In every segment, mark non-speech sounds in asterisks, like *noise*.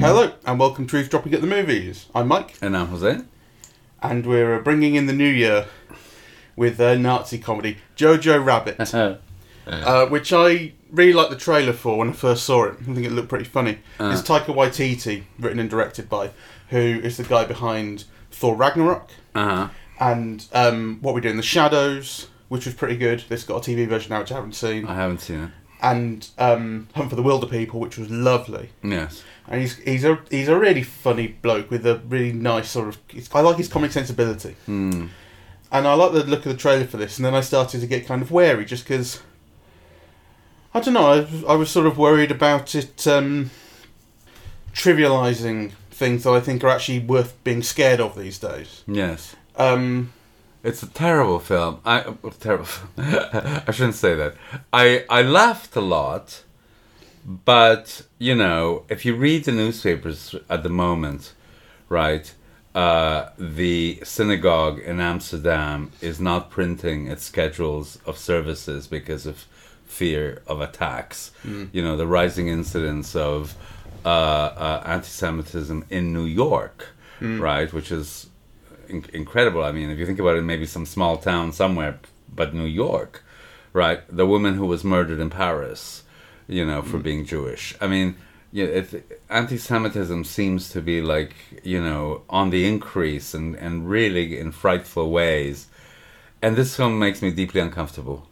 Hello, and welcome to Eavesdropping at the Movies. I'm Mike, And I'm Jose. and we're uh, bringing in the new year with a Nazi comedy, Jojo Rabbit, *laughs* uh, which I really liked the trailer for when I first saw it. I think it looked pretty funny. It's Taika Waititi, written and directed by, who is the guy behind Thor Ragnarok Uh-huh. and um, What We Do in the Shadows, which was pretty good. This got a TV version now, which I haven't seen, I haven't seen it. and um, Hunt for the Wilderpeople, which was lovely. Yes. And he's he's a he's a really funny bloke with a really nice sort of. I like his comic sensibility, Hmm. and I like the look of the trailer for this. And then I started to get kind of wary, just because. I don't know. I, was- I was sort of worried about it um, trivializing things that I think are actually worth being scared of these days. Yes. Um, It's a terrible film. I terrible. *laughs* I shouldn't say that. I I laughed a lot, but you know, if you read the newspapers at the moment, right? Uh, the synagogue in Amsterdam is not printing its schedules of services because of fear of attacks. You know, the rising incidence of uh, uh, anti-Semitism in New York, right? Which is in- incredible. I mean, if you think about it, maybe some small town somewhere, but New York, right? The woman who was murdered in Paris, you know, for mm. being Jewish. I mean, yeah, it, anti-Semitism seems to be like you know on the increase and and really in frightful ways. And this film makes me deeply uncomfortable.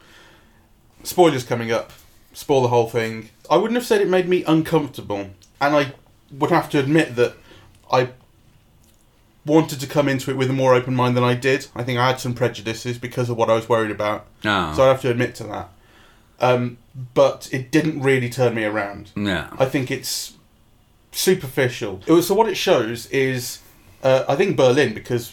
spoilers coming up. Spoil the whole thing. I wouldn't have said it made me uncomfortable, and I would have to admit that I wanted to come into it with a more open mind than I did. I think I had some prejudices because of what I was worried about, Ah, so I have to admit to that. Um, but it didn't really turn me around. yeah, I think it's superficial. It was, so what it shows is, uh, I think Berlin, because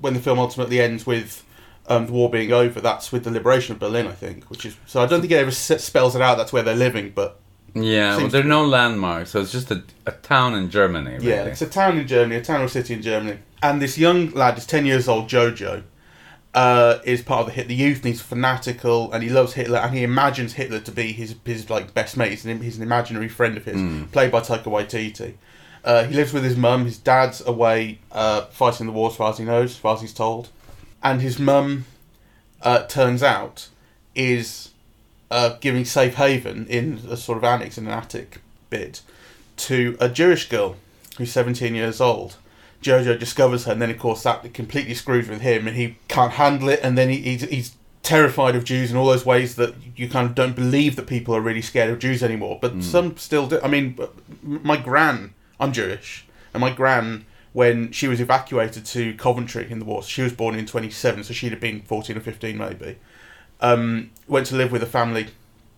when the film ultimately ends with um, the war being over, that's with the liberation of Berlin, I think. Which is so I don't think it ever spells it out. That's where they're living, but yeah. Well, there are no landmarks, so it's just a, a town in Germany. Really. yeah, it's a town in Germany, a town or city in Germany. And this young lad is ten years old, Jojo. Uh, is part of the Hitler Youth, and he's fanatical, and he loves Hitler, and he imagines Hitler to be his his like best mate. He's an, he's an imaginary friend of his, played by Taika Waititi. Uh, he lives with his mum. His dad's away uh, fighting the war, as far as he knows, as far as he's told. And his mum, uh, turns out, is uh, giving safe haven in a sort of annex in an attic bit to a Jewish girl who's 17 years old. Jojo discovers her, and then of course that completely screws with him, and he can't handle it. And then he, he's, he's terrified of Jews in all those ways that you kind of don't believe that people are really scared of Jews anymore. But some still do. I mean, my gran, I'm Jewish, and my gran, when she was evacuated to Coventry in the war, she was born in 27, so she'd have been 14 or 15 maybe. Um, went to live with a family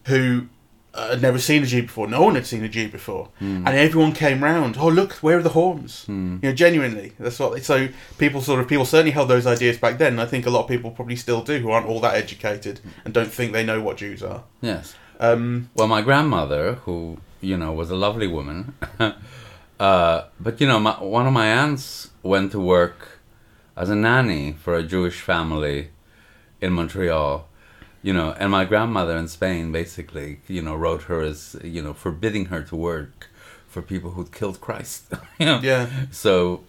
who had never seen a Jew before. No one had seen a Jew before, and everyone came round. Oh, look, where are the horns? You know, genuinely, that's what. So people sort of people certainly held those ideas back then. I think a lot of people probably still do, who aren't all that educated and don't think they know what Jews are. Yes. Um, Well, my grandmother, who you know was a lovely woman, *laughs* uh, but you know, my, one of my aunts went to work as a nanny for a Jewish family in Montreal. You know, and my grandmother in Spain basically, you know, wrote her as you know, forbidding her to work for people who'd killed Christ. *laughs* you know? yeah, So,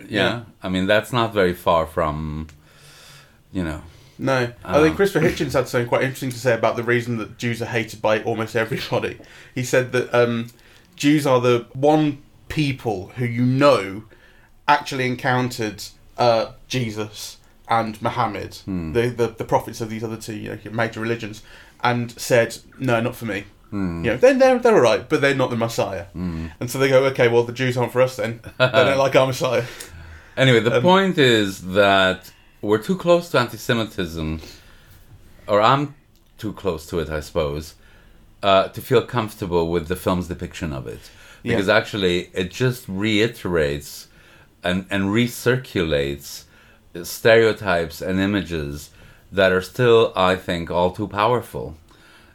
yeah, Yeah. I mean, that's not very far from, you know, no. I think Um, Christopher Hitchens had something quite interesting to say about the reason that Jews are hated by almost everybody. He said that um, Jews are the one people who you know actually encountered uh, Jesus and Muhammad, the, the the prophets of these other two you know, major religions, and said, "No, not for me." You know, they're they're, they're all right, but they're not the Messiah. And so they go, "Okay, well, the Jews aren't for us then. they don't *laughs* like our Messiah." Anyway, the Um, point is that we're too close to anti-Semitism, or I'm too close to it, I suppose, uh, to feel comfortable with the film's depiction of it, Yeah. because actually it just reiterates and and recirculates stereotypes and images that are still, I think, all too powerful.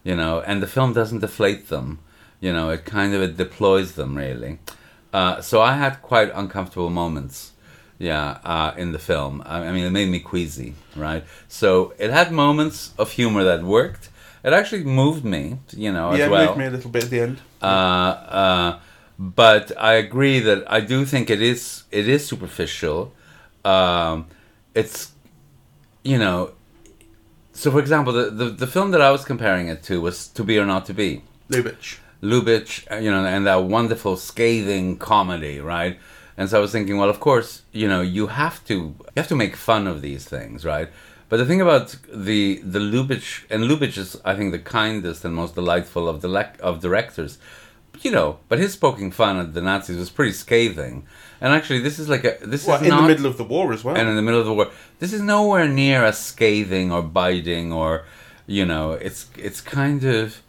You know, and the film doesn't deflate them. You know, it kind of it deploys them really. Uh, so I had quite uncomfortable moments Yeah, uh, in the film. I, I mean, it made me queasy, right? So it had moments of humor that worked. It actually moved me, you know, yeah, as it well. moved me a little bit at the end. Uh, uh, but I agree that I do think it is it is superficial. Um, it's you know, so for example, the, the the film that I was comparing it to was To Be or Not to Be. Lubitsch. Lubitsch, uh, you know, and that wonderful scathing comedy, right? And so I was thinking, well, of course, you know, you have to you have to make fun of these things, right? But the thing about the the Lubitsch and Lubitsch is, I think, the kindest and most delightful of the lec- of directors. You know, but his poking fun at the Nazis was pretty scathing. And actually, this is like a this Well, is in not the middle of the war as well. and in the middle of the war. This is nowhere near as scathing or biting or, you know, it's it's kind of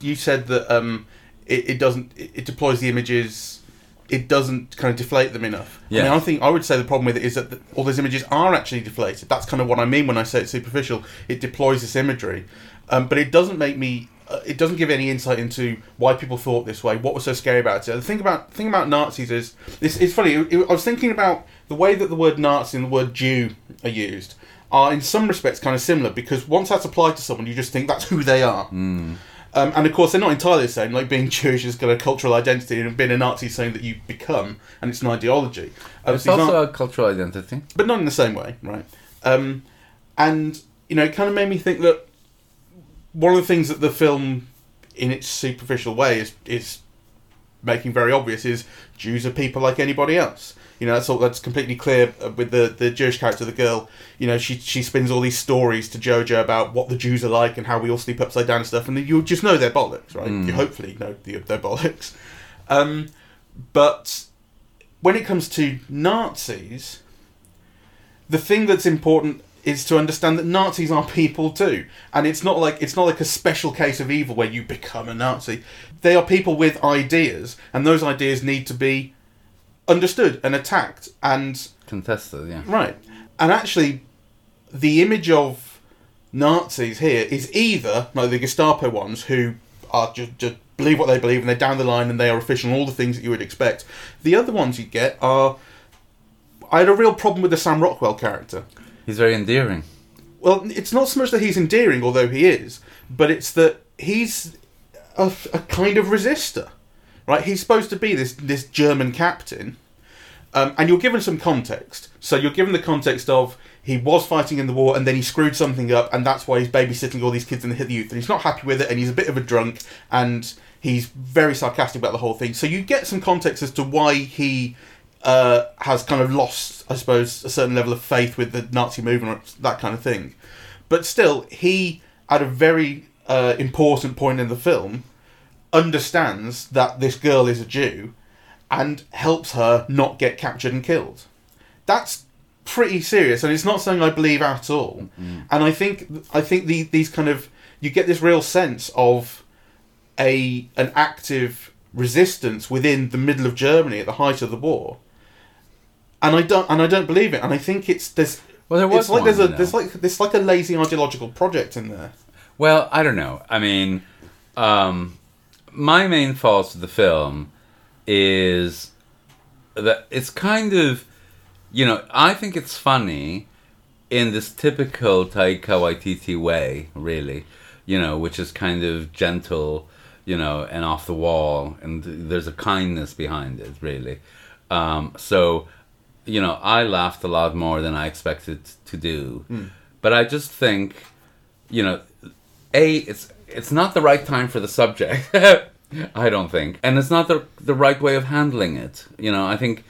you said that um, it, it doesn't it, it deploys the images it doesn't kind of deflate them enough I, Yeah. mean, I think I would say the problem with it is that the, all those images are actually deflated that's kind of what I mean when I say it's superficial it deploys this imagery um, but it doesn't make me uh, it doesn't give any insight into why people thought this way what was so scary about it the thing about thing about Nazis is it's, it's funny it, it- I was thinking about the way that the word Nazi and the word Jew are used are in some respects kind of similar because once that's applied to someone you just think that's who they are um, and of course, they're not entirely the same. Like being Jewish is got a cultural identity, and being a Nazi is something that you become, and it's an ideology. Um, it's so also aren't- a cultural identity. but not in the same way, right? Um, and you know, it kind of made me think that one of the things that the film, in its superficial way, is is making very obvious is Jews are people like anybody else. You know, that's all. That's completely clear uh, with the the Jewish character, the girl. You know, she she spins all these stories to Jojo about what the Jews are like and how we all sleep upside down and stuff, and you just know they're bollocks, right? You hopefully know they're bollocks. Um, but when it comes to Nazis, the thing that's important is to understand that Nazis are people too, and it's not like it's not like a special case of evil where you become a Nazi. They are people with ideas, and those ideas need to be understood and attacked. And Contested, yeah. right, and actually, the image of Nazis here is either like the Gestapo ones who are just, just believe what they believe and they're down the line and they are official and all the things that you would expect. The other ones you get are. I had a real problem with the Sam Rockwell character. He's very endearing. Well, it's not so much that he's endearing, although he is, but it's that he's a, a kind of resistor, right? He's supposed to be this this German captain, um, and you're given some context. So you're given the context of he was fighting in the war, and then he screwed something up, and that's why he's babysitting all these kids in the Youth, and he's not happy with it, and he's a bit of a drunk, and he's very sarcastic about the whole thing. So you get some context as to why he uh, has kind of lost, I suppose, a certain level of faith with the Nazi movement, that kind of thing. But still, he, at a very uh, important point in the film, understands that this girl is a Jew and helps her not get captured and killed. That's pretty serious, and it's not something I believe at all. And I think I think the, these kind of you get this real sense of a an active resistance within the middle of Germany at the height of the war. And I don't and I don't believe it. And I think it's there's Well, there was it's like one, there's a know. there's like there's like a lazy ideological project in there. Well, I don't know. I mean, um, my main fault with the film is that it's kind of, you know, I think it's funny in this typical Taika Waititi way, really, you know, which is kind of gentle, you know, and off the wall, and there's a kindness behind it, really. Um, so, you know, I laughed a lot more than I expected to do, hmm. but I just think you know, a it's it's not the right time for the subject. *laughs* I don't think, and it's not the the right way of handling it. You know, I think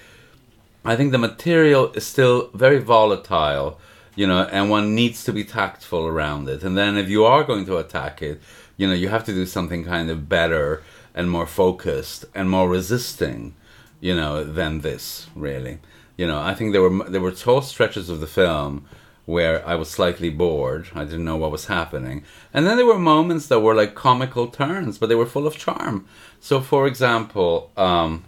I think the material is still very volatile. You know, and one needs to be tactful around it. And then if you are going to attack it, you know, you have to do something kind of better and more focused and more resisting. You know, than this really. You know, I think there were there were whole stretches of the film where I was slightly bored. I didn't know what was happening. And then there were moments that were like comical turns, but they were full of charm. So, for example, um,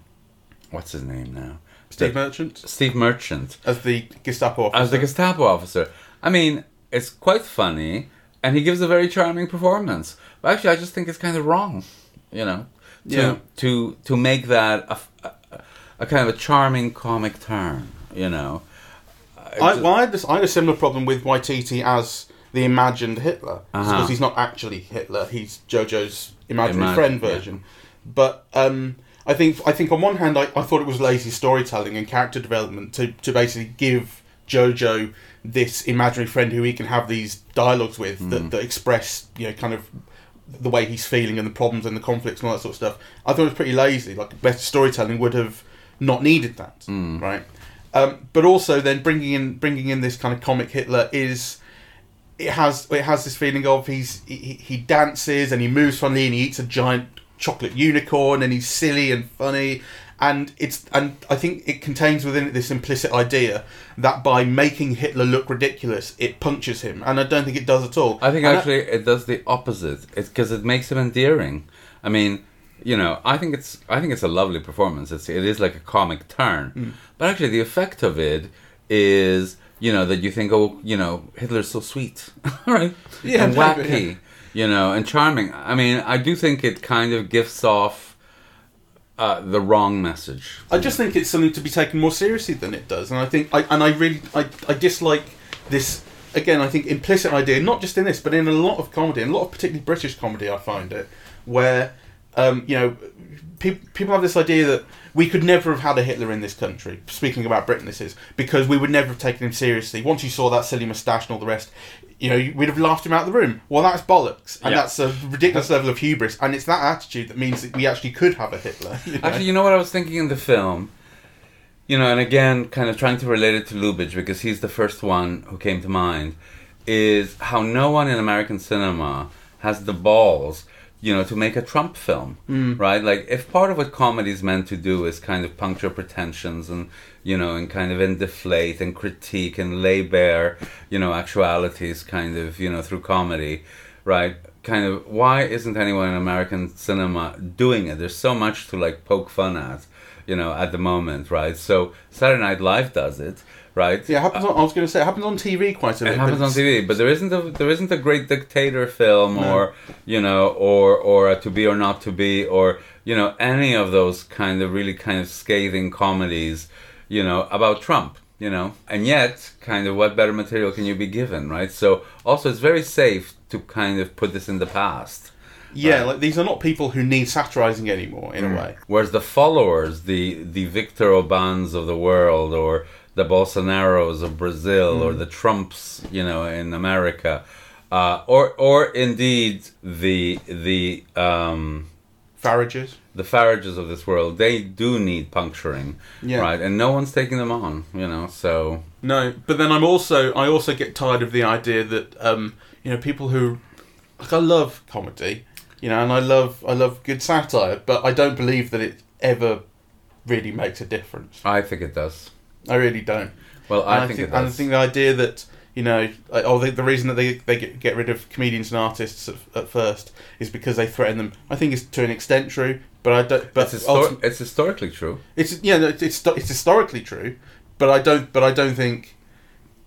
what's his name now? Steve The- Merchant Steve Merchant as the Gestapo officer. as the Gestapo officer. I mean, it's quite funny, and he gives a very charming performance. But actually, I just think it's kind of wrong, you know, to Yeah. to to make that a, a, kind of a charming comic turn. You know. I, well, I, had this, I had a similar problem with Waititi as the imagined Hitler Uh-huh. because he's not actually Hitler. He's Jojo's imaginary Imag- friend yeah. version. But um, I think I think on one hand I, I thought it was lazy storytelling and character development to, to basically give Jojo this imaginary friend who he can have these dialogues with Mm. that, that express you know kind of the way he's feeling and the problems and the conflicts and all that sort of stuff. I thought it was pretty lazy. Like better storytelling would have not needed that, Mm. right? Um, but also then bringing in bringing in this kind of comic Hitler is it has it has this feeling of he's he, he dances and he moves funny and he eats a giant chocolate unicorn and he's silly and funny and it's and I think it contains within it this implicit idea that by making Hitler look ridiculous it punctures him and I don't think it does at all. I think And actually it does the opposite. It's because it makes him endearing. I mean, you know, I think it's I think it's a lovely performance. It's it is like a comic turn, Hmm. but actually the effect of it is you know that you think oh you know Hitler's so sweet, *laughs* right? Yeah, and wacky, you know, and charming. I mean, I do think it kind of gifts off uh, the wrong message. I just think it's something to be taken more seriously than it does, and I think I and I really I, I dislike this again. I think implicit idea, not just in this, but in a lot of comedy, and a lot of particularly British comedy. I find it where um, you know people people have this idea that we could never have had a Hitler in this country. Speaking about Britain, this is because we would never have taken him seriously. Once you saw that silly moustache and all the rest. You know, we'd have laughed him out of the room. Well, that's bollocks, and Yeah. that's a ridiculous level of hubris. And it's that attitude that means that we actually could have a Hitler. *laughs* you know? Actually, you know what I was thinking in the film? You know, and again, kind of trying to relate it to Lubitsch because he's the first one who came to mind, is how no one in American cinema has the balls, you know, to make a Trump film, mm. right? Like, if part of what comedy is meant to do is kind of puncture pretensions and, you know, and kind of and deflate and critique and lay bare, you know, actualities kind of, you know, through comedy, right? Kind of, why isn't anyone in American cinema doing it? There's so much to like poke fun at, you know, at the moment, right? So Saturday Night Live does it, right? Yeah, it happens. On, I was going to say it happens on TV quite a bit. It happens on TV, but there isn't a there isn't a great dictator film No. or you know or or a To Be or Not to Be or you know any of those kind of really kind of scathing comedies, you know about Trump, you know, and yet kind of what better material can you be given, right? So also it's very safe to kind of put this in the past. Yeah, Right. like these are not people who need satirizing anymore. In a hmm. way, Whereas the followers, the the Viktor Orbáns of the world, or the Bolsonaros of Brazil, or the Trumps, you know, in America, uh, or or indeed the the um, Farages. the Farages of this world, they do need puncturing, Yeah. right? And no one's taking them on, you know. So No, but then I'm also I also get tired of the idea that um, you know people who like I love comedy, you know, and I love I love good satire, but I don't believe that it ever really makes a difference. I think it does. I really don't. Well, I, And think, think, it and I think the idea that you know, like, oh, the, the reason that they they get, get rid of comedians and artists at, at first is because they threaten them. I think it's to an extent true, but I don't. But it's, it's historically true. it's yeah, no, it's it's it's historically true, but I don't. But I don't think,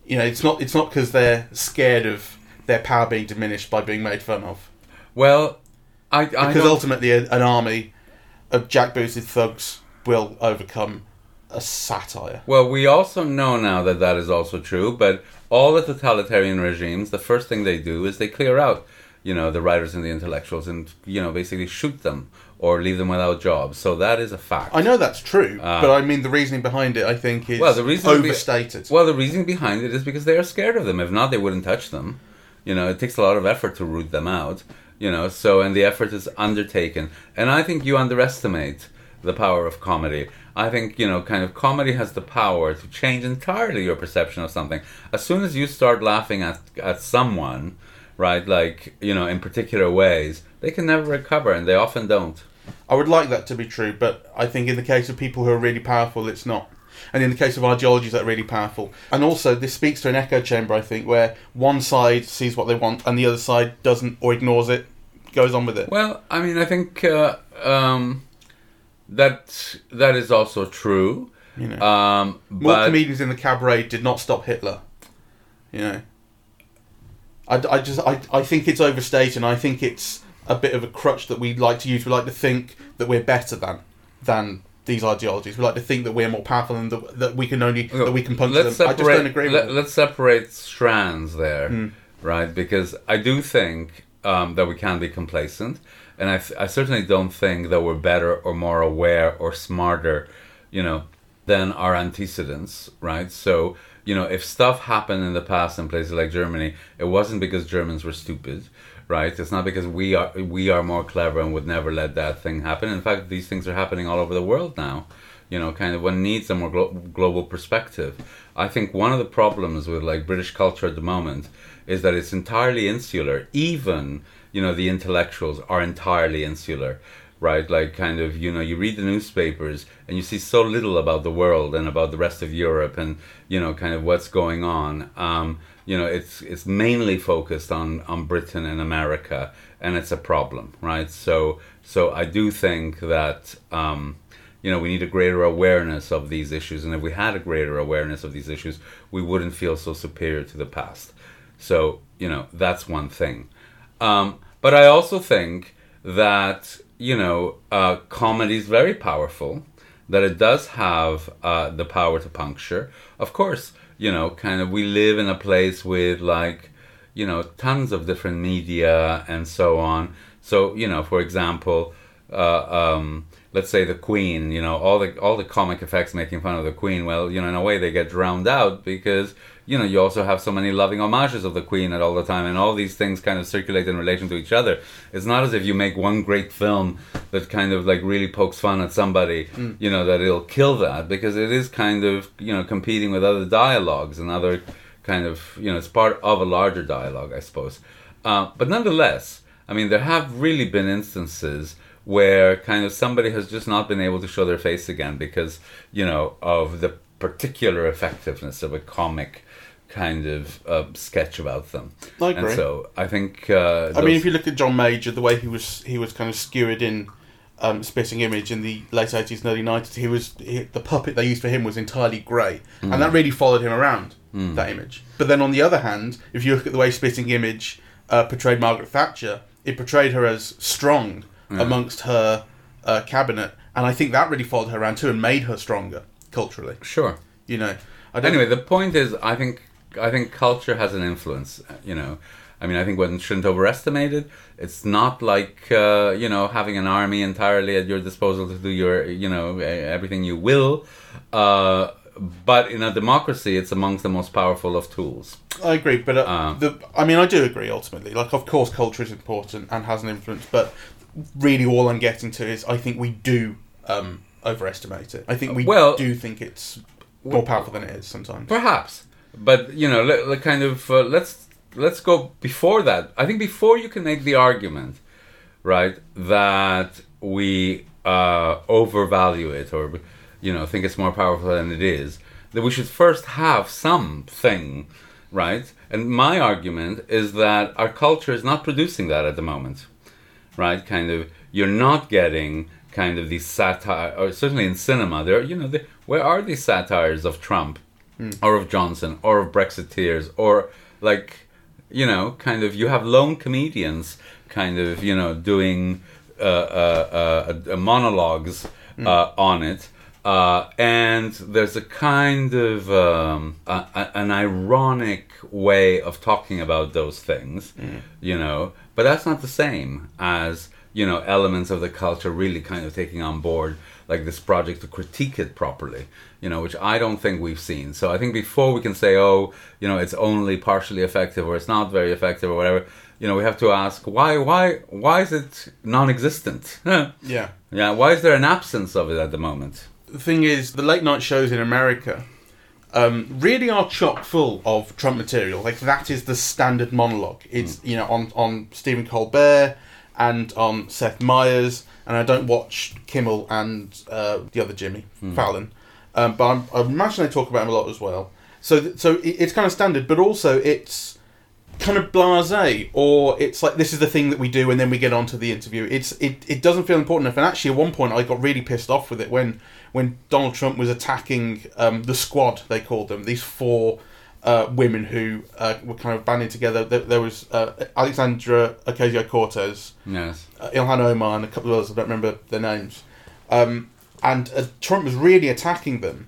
you know, it's not it's not because they're scared of their power being diminished by being made fun of. Well, I, I Because ultimately, an army of jackbooted thugs will overcome a satire. Well, we also know now that that is also true, but all the totalitarian regimes, the first thing they do is they clear out, you know, the writers and the intellectuals and, you know, basically shoot them or leave them without jobs. So that is a fact. I know that's true, Ah. but I mean the reasoning behind it. I think is Well, the reason be- overstated. Well, the reason behind it is because they are scared of them. If not, they wouldn't touch them. You know, it takes a lot of effort to root them out. You know, so and the effort is undertaken. And I think you underestimate the power of comedy. I think you know, kind of comedy has the power to change entirely your perception of something. As soon as you start laughing at at someone, right, like you know, in particular ways, they can never recover, and they often don't. I would like that to be true, but I think in the case of people who are really powerful, it's not. And in the case of ideologies that are really powerful. And also, this speaks to an echo chamber, I think, where one side sees what they want and the other side doesn't or ignores it, goes on with it. Well, I mean, I think uh, um, that that is also true. You know, Um, more but comedians in the cabaret did not stop Hitler. You know, I, I just I, I think it's overstated, and I think it's a bit of a crutch that we like to use. We like to think that we're better than than these ideologies. We like to think that we're more powerful and that, that we can only Look, that we can punch let's them. I just don't agree let, it. Let's separate strands there, Hmm. right? Because I do think um, that we can be complacent, and I, I certainly don't think that we're better or more aware or smarter, you know, than our antecedents, right? So, you know, if stuff happened in the past in places like Germany, it wasn't because Germans were stupid, right? It's not because we are we are more clever and would never let that thing happen. In fact, these things are happening all over the world now. You know, kind of one needs a more glo- global perspective. I think one of the problems with like British culture at the moment is that it's entirely insular. Even you know the intellectuals are entirely insular right? Like, kind of, you know, you read the newspapers and you see so little about the world and about the rest of Europe and, you know, kind of what's going on. Um, you know, it's it's mainly focused on on Britain and America, and it's a problem, right? So, so I do think that. Um, you know, we need a greater awareness of these issues, and if we had a greater awareness of these issues, we wouldn't feel so superior to the past. So, you know, that's one thing. Um, but I also think that you know, uh, comedy is very powerful. That it does have uh, the power to puncture. Of course, you know, kind of we live in a place with like, you know, tons of different media and so on. So you know, for example, uh, um, let's say the Queen. You know, all the all the comic effects making fun of the Queen. Well, you know, in a way they get drowned out because you know you also have so many loving homages of the Queen at all the time, and all these things kind of circulate in relation to each other. It's not as if you make one great film that kind of like really pokes fun at somebody, you know, that it'll kill that because it is kind of you know competing with other dialogues and other kind of you know it's part of a larger dialogue, I suppose. Uh, but nonetheless, I mean, there have really been instances where kind of somebody has just not been able to show their face again because you know of the particular effectiveness of a comic kind of uh, sketch about them. I And so I think. Uh, I mean, if you look at John Major, the way he was he was kind of skewered in um, Spitting Image in the late eighties and early nineties, he was he, the puppet they used for him was entirely grey, and Mm. that really followed him around that image. But then on the other hand, if you look at the way Spitting Image uh, portrayed Margaret Thatcher, it portrayed her as strong amongst her uh, cabinet, and I think that really followed her around too and made her stronger culturally. sure. You know, I don't, Anyway, the point is, I think I think culture has an influence. uh, You know, I mean, I think one shouldn't overestimate it. It's not like uh, you know having an army entirely at your disposal to do your you know everything you will. Uh, but in a democracy, it's amongst the most powerful of tools. I agree, but uh, Um, the I mean, I do agree ultimately. Like, of course, culture is important and has an influence, but really, all I'm getting to is I think we do um, overestimate it. I think we Well- do think it's more powerful than it is sometimes. Perhaps, but you know, kind of uh, let's let's go before that. I think before you can make the argument, right, that we uh, overvalue it or you know think it's more powerful than it is, that we should first have something, right? And my argument is that our culture is not producing that at the moment, right? Kind of, you're not getting kind of these satire, or certainly in cinema, there, you know, the, where are these satires of Trump, or of Johnson, or of Brexiteers, or like, you know, kind of, you have lone comedians, kind of, you know, doing uh, uh, uh, monologues uh, on it. Uh, and there's a kind of um, a, a, an ironic way of talking about those things, you know, but that's not the same as you know elements of the culture really kind of taking on board like this project to critique it properly you know which i don't think we've seen so i think before we can say oh you know it's only partially effective or it's not very effective or whatever you know we have to ask why why why is it non-existent *laughs* Yeah. yeah why is there an absence of it at the moment The thing is, the late night shows in America um, really are chock full of Trump material. Like that is the standard monologue. It's you know on on Stephen Colbert and on Seth Meyers, and I don't watch Kimmel and uh, the other Jimmy Fallon, um, but I'm, I imagine they talk about him a lot as well. So th- so it, it's kind of standard, but also it's kind of blasé or it's like this is the thing that we do and then we get on to the interview. It's it, it doesn't feel important enough. And actually at one point i got really pissed off with it when when donald trump was attacking um, the squad they called them these four uh, women who uh, were kind of banding together there, there was uh, alexandra ocasio-cortez yes uh, ilhan omar and a couple of others i don't remember their names um, and uh, Trump was really attacking them.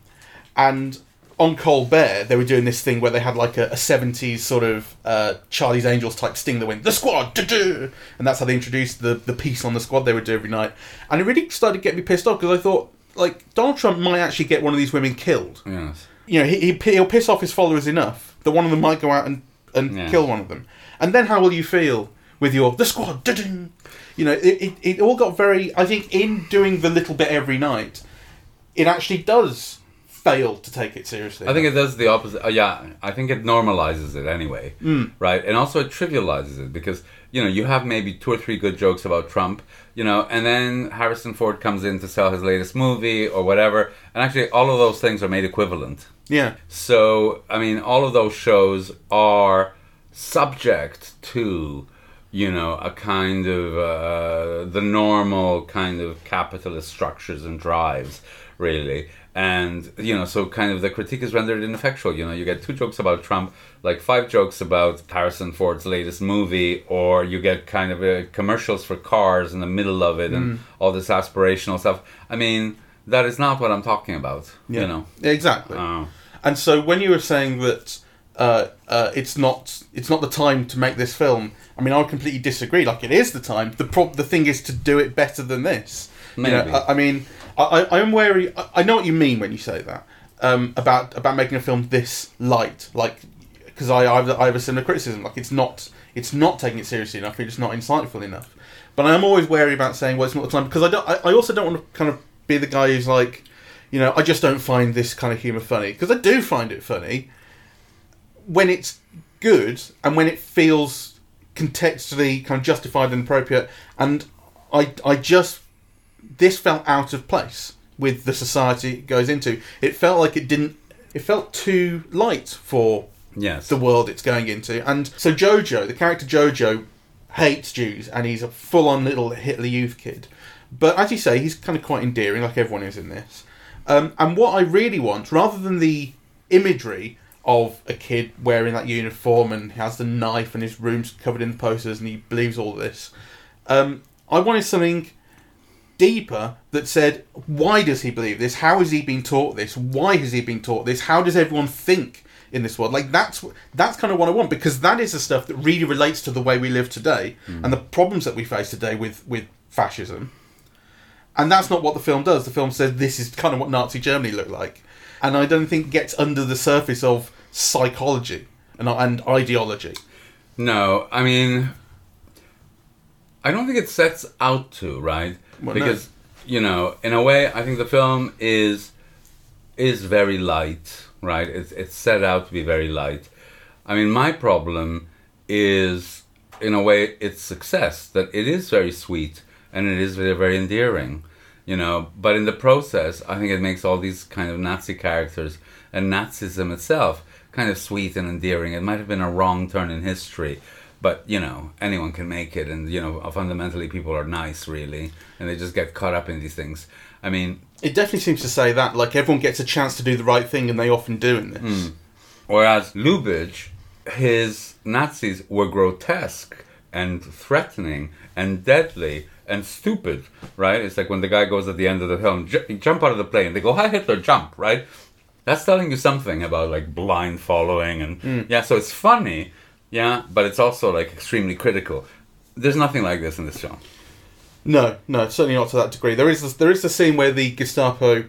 And on Colbert, they were doing this thing where they had like a, a 70s sort of uh, Charlie's Angels type sting that went, the squad, and that's how they introduced the, the piece on the squad they would do every night. And it really started to get me pissed off because I thought, like, Donald Trump might actually get one of these women killed. Yes. You know, he, he, he'll piss off his followers enough that one of them might go out and, and Yeah. kill one of them. And then how will you feel with your, the squad, da-da! You know, it, it, it all got very, I think, in doing the little bit every night, it actually does fail to take it seriously. I think it does the opposite. Uh, yeah, I think it normalizes it anyway, mm. right? And also it trivializes it because you know you have maybe two or three good jokes about Trump, you know, and then Harrison Ford comes in to sell his latest movie or whatever, and actually all of those things are made equivalent. Yeah. So I mean, all of those shows are subject to you know a kind of uh, the normal kind of capitalist structures and drives really. And you know so kind of the critique is rendered ineffectual. You know you get two jokes about trump like five jokes about harrison ford's latest movie or you get kind of uh, commercials for cars in the middle of it and all this aspirational stuff. I mean that is not what i'm talking about you know? Exactly. uh, And so when you were saying that uh, uh, it's not it's not the time to make this film, I mean I would completely disagree. Like it is the time. The pro- the thing is to do it better than this. You know, Maybe. I, I mean I, I I'm wary. I, I know what you mean when you say that um, about about making a film this light. Like because I I have, I have a similar criticism. Like it's not it's not taking it seriously enough. It's not insightful enough. But I'm always wary about saying well it's not the time because I don't. I, I also don't want to kind of be the guy who's like you know, I just don't find this kind of humour funny because I do find it funny when it's good and when it feels contextually kind of justified and appropriate. And I, I just this felt out of place with the society it goes into. It felt like it didn't. It felt too light for yes the world it's going into. And so Jojo, the character Jojo, hates Jews and he's a full on little Hitler Youth kid. But as you say, he's kind of quite endearing, like everyone is in this. Um, and what I really want, rather than the imagery of a kid wearing that uniform and has the knife and his room's covered in posters and he believes all this, um, I wanted something deeper that said, why does he believe this? How has he been taught this? Why has he been taught this? How does everyone think in this world? Like that's that's kind of what I want because that is the stuff that really relates to the way we live today and the problems that we face today with with fascism. And that's not what the film does. The film says this is kind of what Nazi Germany looked like, and I don't think it gets under the surface of psychology and and ideology. No, I mean, I don't think it sets out to right Well, no. because you know, in a way, I think the film is is very light, right? It's it's set out to be very light. I mean, my problem is, in a way, its success that it is very sweet and it is very very endearing, you know. But in the process, I think it makes all these kind of Nazi characters and Nazism itself kind of sweet and endearing. It might have been a wrong turn in history, but you know anyone can make it, and you know fundamentally people are nice, really, and they just get caught up in these things. I mean, It definitely seems to say that like everyone gets a chance to do the right thing, and they often do in this. Hmm. Whereas Lubitsch, his Nazis were grotesque and threatening and deadly and stupid, right? It's like when the guy goes at the end of the film, jump out of the plane. They go, "Hi Hitler, jump!" Right? That's telling you something about like blind following and yeah. So it's funny, yeah, but it's also like extremely critical. There's nothing like this in this film. No, no, certainly not to that degree. There is there is the scene where the Gestapo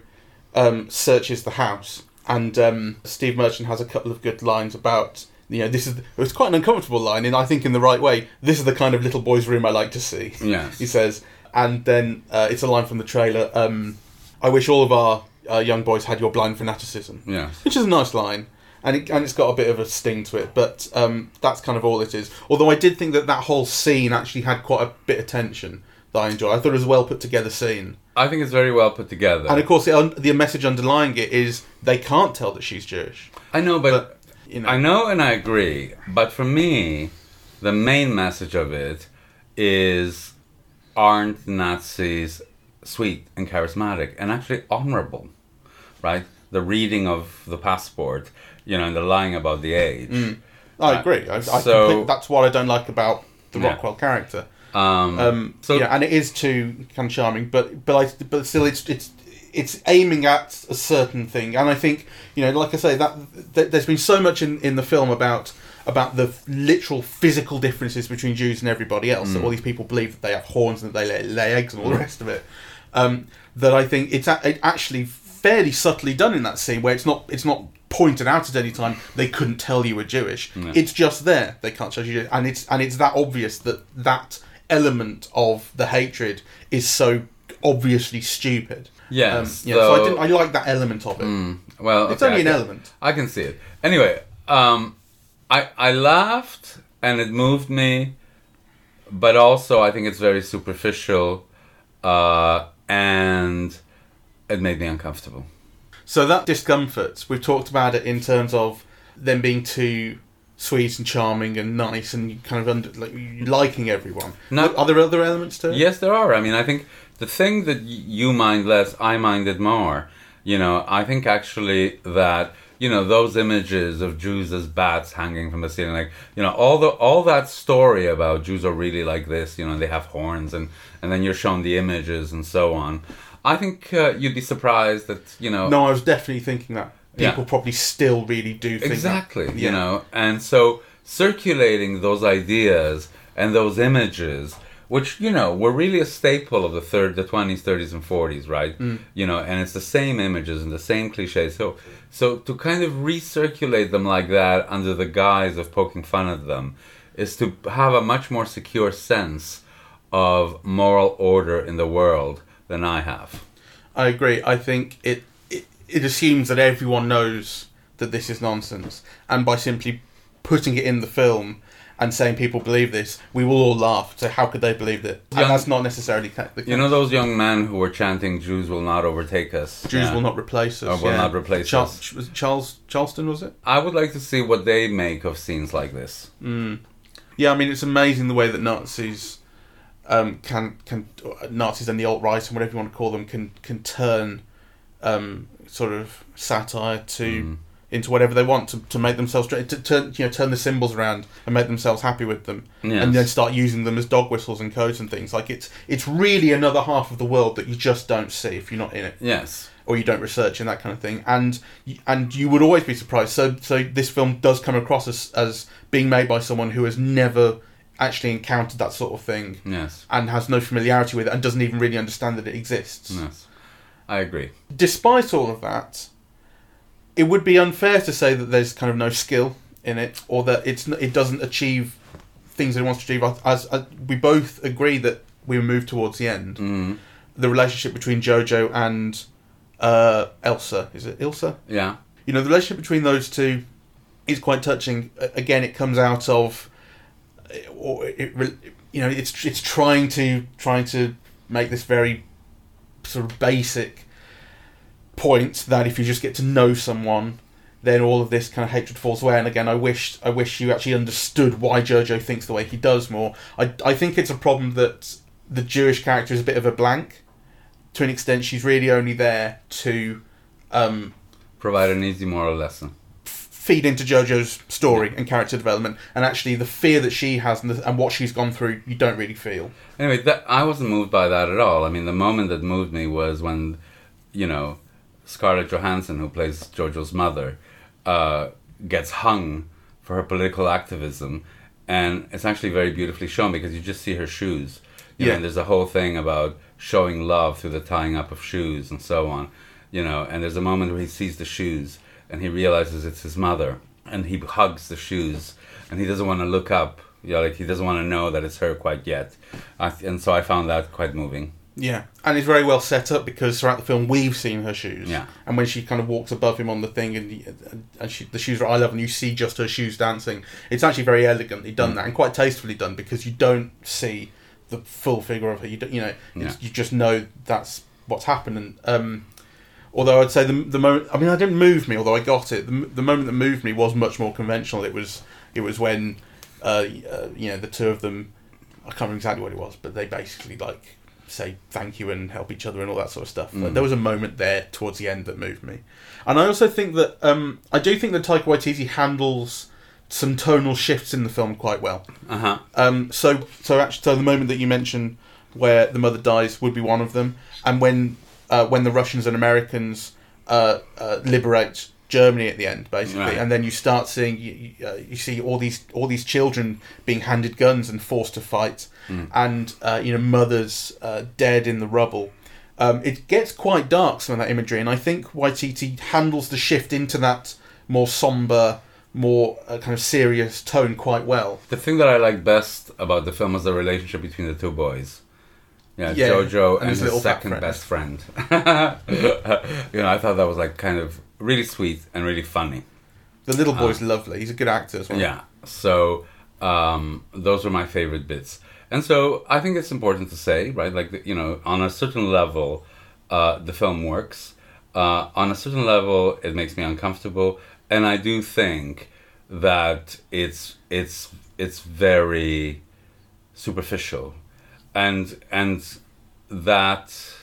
um, searches the house, and um, Steve Merchant has a couple of good lines about you know this is it's quite an uncomfortable line, and I think in the right way. This is the kind of little boy's room I like to see. Yes. he says, and then uh, it's a line from the trailer. Um, I wish all of our uh, young boys had your blind fanaticism. Yeah, which is a nice line. And, it, and it's got a bit of a sting to it, but um, that's kind of all it is. Although I did think that that whole scene actually had quite a bit of tension that I enjoyed. I thought it was a well put together scene. I think it's very well put together. And of course, the, un- the message underlying it is they can't tell that she's Jewish. I know, but, you know. I know and I agree. But for me, the main message of it is aren't Nazis sweet and charismatic and actually honorable, right? The reading of the passport, you know, and the lying about the age. I Uh, agree. I, I so- complete- that's what I don't like about the Yeah. Rockwell character. Um, Um, so yeah, and it is too kind of charming, but but I, but still, it's it's it's aiming at a certain thing, and I think you know, like I say, that th- there's been so much in in the film about about the literal physical differences between Jews and everybody else. That all these people believe that they have horns and that they lay, lay eggs and all the rest of it. Um, that I think it's a, it actually fairly subtly done in that scene where it's not it's not pointed out at any time they couldn't tell you were Jewish. It's just there. They can't tell you, and it's and it's that obvious that that element of the hatred is so obviously stupid. Yes, Um, yeah, so I didn't. I like that element of it. Well, It's okay, only I an can- element. I can see it. Anyway, um, I I laughed and it moved me, but also I think it's very superficial, uh, and it made me uncomfortable. So that discomfort, we've talked about it in terms of them being too sweet and charming and nice and kind of under, like liking everyone. No. Are there other elements to it? Yes, there are. I mean, I think the thing that y- you mind less, I minded more. You know, I think actually that you know those images of Jews as bats hanging from the ceiling, like you know all the all that story about Jews are really like this. You know, they have horns, and and then you're shown the images and so on. I think uh, you'd be surprised that you know No, I was definitely thinking that. Yeah. People probably still really do think that. exactly Yeah. you know and so circulating those ideas and those images which you know were really a staple of the third the 20s 30s and 40s right Mm. you know and it's the same images and the same cliches so so to kind of recirculate them like that under the guise of poking fun at them is to have a much more secure sense of moral order in the world than i have I agree. I think it, it it assumes that everyone knows that this is nonsense, and by simply putting it in the film and saying people believe this, we will all laugh. So how could they believe it? And that's not necessarily the case. you know those young men who were chanting jews will not overtake us Jews Yeah. will not replace us. Or will yeah. not replace Char- us. was Charles Charleston was it? I would like to see what they make of scenes like this. Yeah, I mean it's amazing the way that Nazis um, can can Nazis and the alt right and whatever you want to call them can can turn um, sort of satire to Mm. Into whatever they want to, to make themselves to turn you know turn the symbols around and make themselves happy with them Yes. and then start using them as dog whistles and codes and things like it's it's really another half of the world that you just don't see if you're not in it Yes. or you don't research and that kind of thing and and you would always be surprised so so this film does come across as as being made by someone who has never actually encountered that sort of thing Yes. and has no familiarity with it and doesn't even really understand that it exists Yes. I agree. despite all of that it would be unfair to say that there's kind of no skill in it or that it's it doesn't achieve things that it wants to achieve. As, as we both agree that we move towards the end. Mm. the relationship between jojo and uh, elsa. Is it ilsa? Yeah. you know the relationship between those two is quite touching. Again it comes out of or it, you know it's it's trying to trying to make this very sort of basic point that if you just get to know someone then all of this kind of hatred falls away and again I wish I wish you actually understood why Jojo thinks the way he does more I, I think it's a problem that the Jewish character is a bit of a blank to an extent she's really only there to um, Provide an easy moral lesson. feed into Jojo's story and character development, and actually the fear that she has and, the, and what she's gone through, you don't really feel. Anyway, that I wasn't moved by that at all. I mean, the moment that moved me was when, you know, Scarlett Johansson, who plays Jojo's mother, uh, gets hung for her political activism, and it's actually very beautifully shown because you just see her shoes. You know, Yeah. and there's a whole thing about showing love through the tying up of shoes and so on. You know, and there's a moment where he sees the shoes and he realizes it's his mother, and he hugs the shoes, and he doesn't want to look up. You know, like he doesn't want to know that it's her quite yet. I th- and so I found that quite moving. Yeah, and it's very well set up because throughout the film we've seen her shoes. Yeah. and when she kind of walks above him on the thing, and and she, the shoes are I love, and you see just her shoes dancing. It's actually very elegantly done that and quite tastefully done because you don't see the full figure of her. You don't, you know, it's, Yeah. you just know that's what's happened. And um, although I'd say the the moment, I mean, I didn't move me. Although I got it, the, the moment that moved me was much more conventional. It was it was when uh, uh, you know the two of them. I can't remember exactly what it was, but they basically like say thank you and help each other and all that sort of stuff. Mm. There was a moment there towards the end that moved me, and I also think that um, I do think that Taika Waititi handles some tonal shifts in the film quite well. Uh huh. Um, so, so actually, so the moment that you mentioned where the mother dies would be one of them, and when uh, when the Russians and Americans uh, uh, liberate Germany at the end, basically, Right. and then you start seeing you, you, uh, you see all these all these children being handed guns and forced to fight, and uh, you know mothers uh, dead in the rubble. Um, it gets quite dark some of that imagery, and I think Waititi handles the shift into that more somber, more uh, kind of serious tone quite well. The thing that I like best about the film was the relationship between the two boys. Yeah, Yeah, Jojo and and, his his, second friend. best friend. *laughs* you know, I thought that was like kind of really sweet and really funny. The little boy's lovely; he's a good actor as well. Yeah. So um, those were my favorite bits, and so I think it's important to say, right? Like you know, on a certain level, uh, the film works. Uh, on a certain level, it makes me uncomfortable, and I do think that it's it's it's very superficial, and and that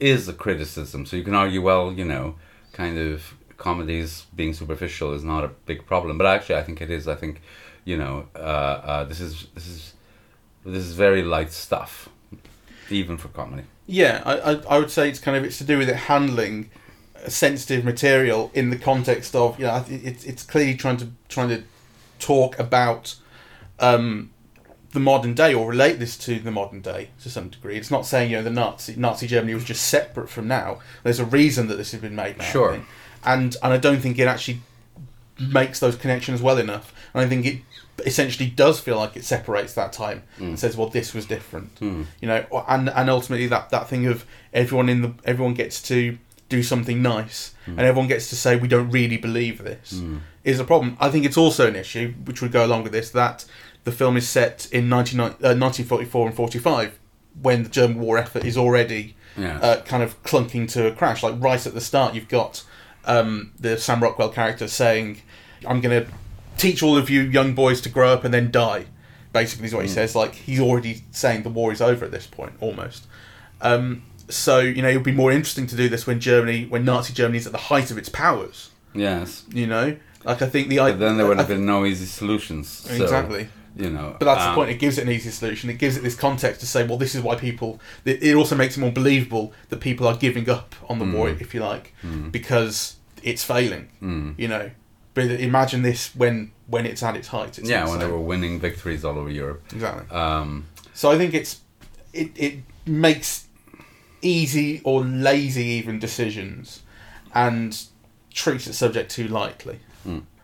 is a criticism. So you can argue, well, you know, kind of comedies being superficial is not a big problem, but actually, I think it is. I think, you know, uh, uh, this is this is this is very light stuff, even for comedy. Yeah, I, I, I would say it's kind of it's to do with it handling sensitive material in the context of you know it's it's clearly trying to trying to talk about um, the modern day or relate this to the modern day to some degree. It's not saying you know the Nazi Nazi Germany was just separate from now. There's a reason that this has been made now. Sure. and and I don't think it actually makes those connections well enough. And I think it essentially does feel like it separates that time hmm. and says, well, this was different. Hmm. You know, and and ultimately that that thing of everyone in the everyone gets to do something nice hmm. and everyone gets to say we don't really believe this is a problem. I think it's also an issue which would go along with this that the film is set in 19, uh, 1944 and 45 when the German war effort is already Yes. uh, kind of clunking to a crash. Like right at the start, you've got um, the Sam Rockwell character saying, "I'm going to teach all of you young boys to grow up and then die." Basically, is what he says. Like he's already saying the war is over at this point, almost. Um, so you know, it would be more interesting to do this when Germany, when Nazi Germany is at the height of its powers. Yes. You know, like I think the But then there would have been no easy solutions. So, Exactly. You know. But that's um, the point. It gives it an easy solution. It gives it this context to say, well, this is why people. It it also makes it more believable that people are giving up on the war, Mm. if you like, because it's failing. You know, but imagine this when when it's at its height. It's Yeah, when they were winning victories all over Europe. exactly. Um, So I think it's it it makes easy or lazy even decisions, and treats the subject too lightly.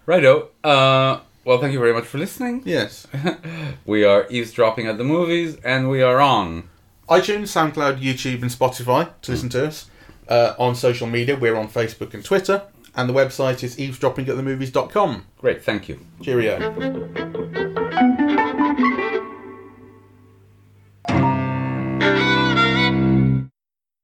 righto. Uh, well, thank you very much for listening. Yes. *laughs* We are eavesdropping at the movies, and we are on. iTunes, SoundCloud, YouTube, and Spotify to listen to us. Uh, on social media, we're on Facebook and Twitter, and the website is eavesdroppingatthemovies.com. Great, thank you. Cheerio.